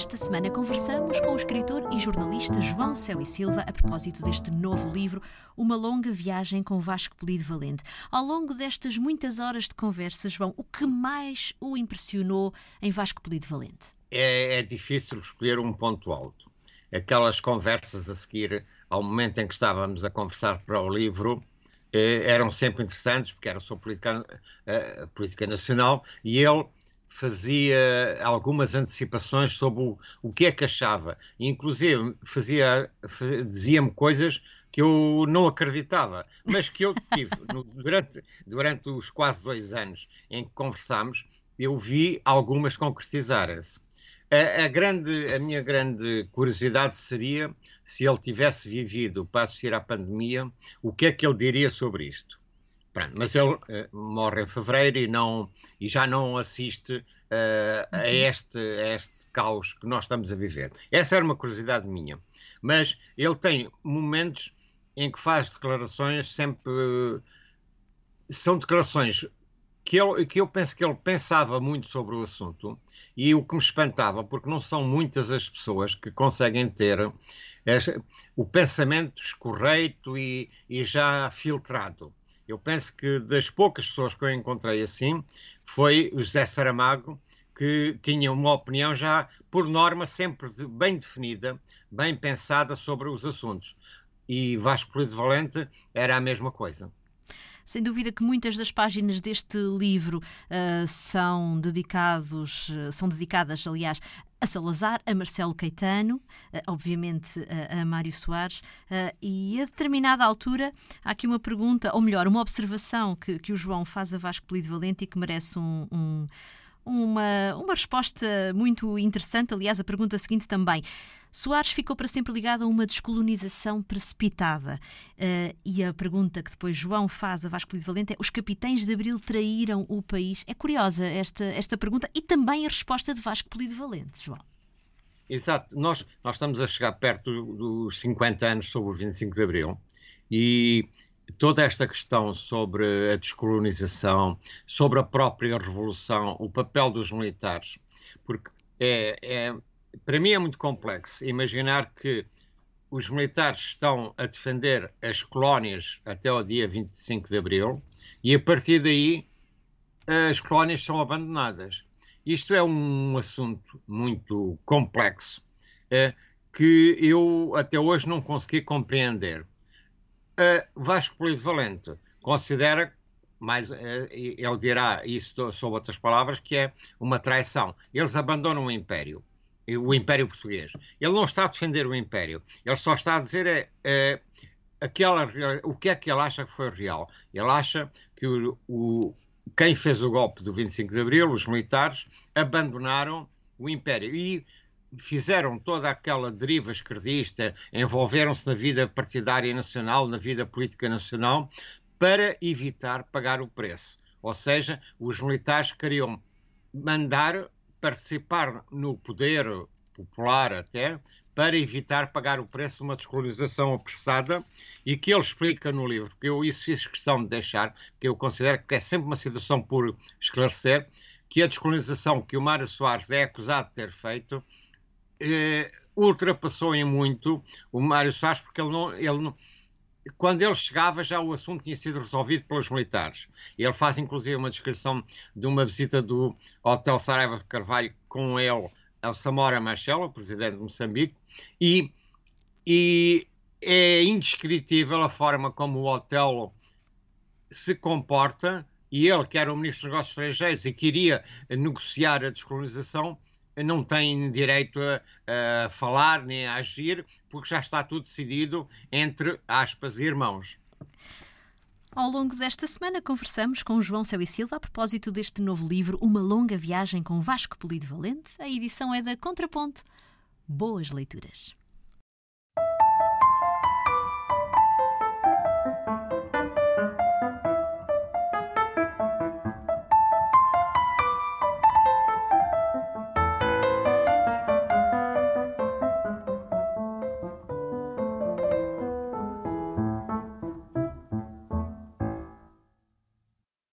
desta semana conversamos com o escritor e jornalista João Céu e Silva a propósito deste novo livro, Uma Longa Viagem com Vasco Polido Valente. Ao longo destas muitas horas de conversa, João, o que mais o impressionou em Vasco Polido Valente? É, é difícil escolher um ponto alto. Aquelas conversas a seguir ao momento em que estávamos a conversar para o livro eh, eram sempre interessantes, porque era sobre política, eh, política nacional, e ele fazia algumas antecipações sobre o, o que é que achava. Inclusive, fazia, fazia dizia-me coisas que eu não acreditava, mas que eu tive no, durante, durante os quase dois anos em que conversámos, eu vi algumas concretizarem-se. A, a, grande, a minha grande curiosidade seria se ele tivesse vivido para assistir à pandemia, o que é que ele diria sobre isto? Pronto, mas ele uh, morre em fevereiro e, não, e já não assiste uh, a, uhum. este, a este caos que nós estamos a viver. Essa era uma curiosidade minha. Mas ele tem momentos em que faz declarações sempre. Uh, são declarações que, ele, que eu penso que ele pensava muito sobre o assunto e o que me espantava, porque não são muitas as pessoas que conseguem ter o pensamento correto e, e já filtrado. Eu penso que das poucas pessoas que eu encontrei assim foi o José Saramago, que tinha uma opinião já, por norma, sempre bem definida, bem pensada sobre os assuntos. E Vasco Polido Valente era a mesma coisa. Sem dúvida que muitas das páginas deste livro uh, são dedicados, uh, são dedicadas, aliás, a Salazar, a Marcelo Caetano, uh, obviamente a Mário Soares, e a determinada altura há aqui uma pergunta, ou melhor, uma observação que, que o João faz a Vasco Polido Valente e que merece um, um uma, uma resposta muito interessante. Aliás, a pergunta seguinte também. Soares ficou para sempre ligado a uma descolonização precipitada. Uh, e a pergunta que depois João faz a Vasco Lido Valente é: os capitães de Abril traíram o país? É curiosa esta, esta pergunta e também a resposta de Vasco Polido Valente, João. Exato, nós, nós estamos a chegar perto dos 50 anos sobre o 25 de Abril e toda esta questão sobre a descolonização, sobre a própria revolução, o papel dos militares, porque é, é, para mim é muito complexo imaginar que os militares estão a defender as colónias até o dia 25 de abril e a partir daí as colónias são abandonadas. Isto é um assunto muito complexo é, que eu até hoje não consegui compreender. Vasco Polido Valente considera, mais, uh, ele dirá isso sob outras palavras, que é uma traição. Eles abandonam o Império, o Império Português. Ele não está a defender o Império, ele só está a dizer é, é aquela, o que é que ele acha que foi real. Ele acha que o, o, quem fez o golpe do 25 de Abril, os militares, abandonaram o Império. E fizeram toda aquela deriva esquerdista, envolveram-se na vida partidária nacional, na vida política nacional, para evitar pagar o preço. Ou seja, os militares queriam mandar participar no poder popular até, para evitar pagar o preço de uma descolonização apressada e que ele explica no livro, que eu isso fiz questão de deixar, que eu considero que é sempre uma situação por esclarecer, que a descolonização que o Mário Soares é acusado de ter feito eh, ultrapassou em muito o Mário Soares, porque ele não, ele não, quando ele chegava já o assunto tinha sido resolvido pelos militares. Ele faz inclusive uma descrição de uma visita do Hotel Saraiva de Carvalho com ele ao Samora Machel, o presidente de Moçambique, e, e é indescritível a forma como o hotel se comporta, e ele, que era o ministro dos Negócios Estrangeiros e queria negociar a descolonização, não tem direito a, a, falar nem a agir, porque já está tudo decidido entre aspas irmãos. Ao longo desta semana conversamos com João Céu e Silva a propósito deste novo livro, Uma Longa Viagem com Vasco Polido Valente. A edição é da Contraponto. Boas leituras.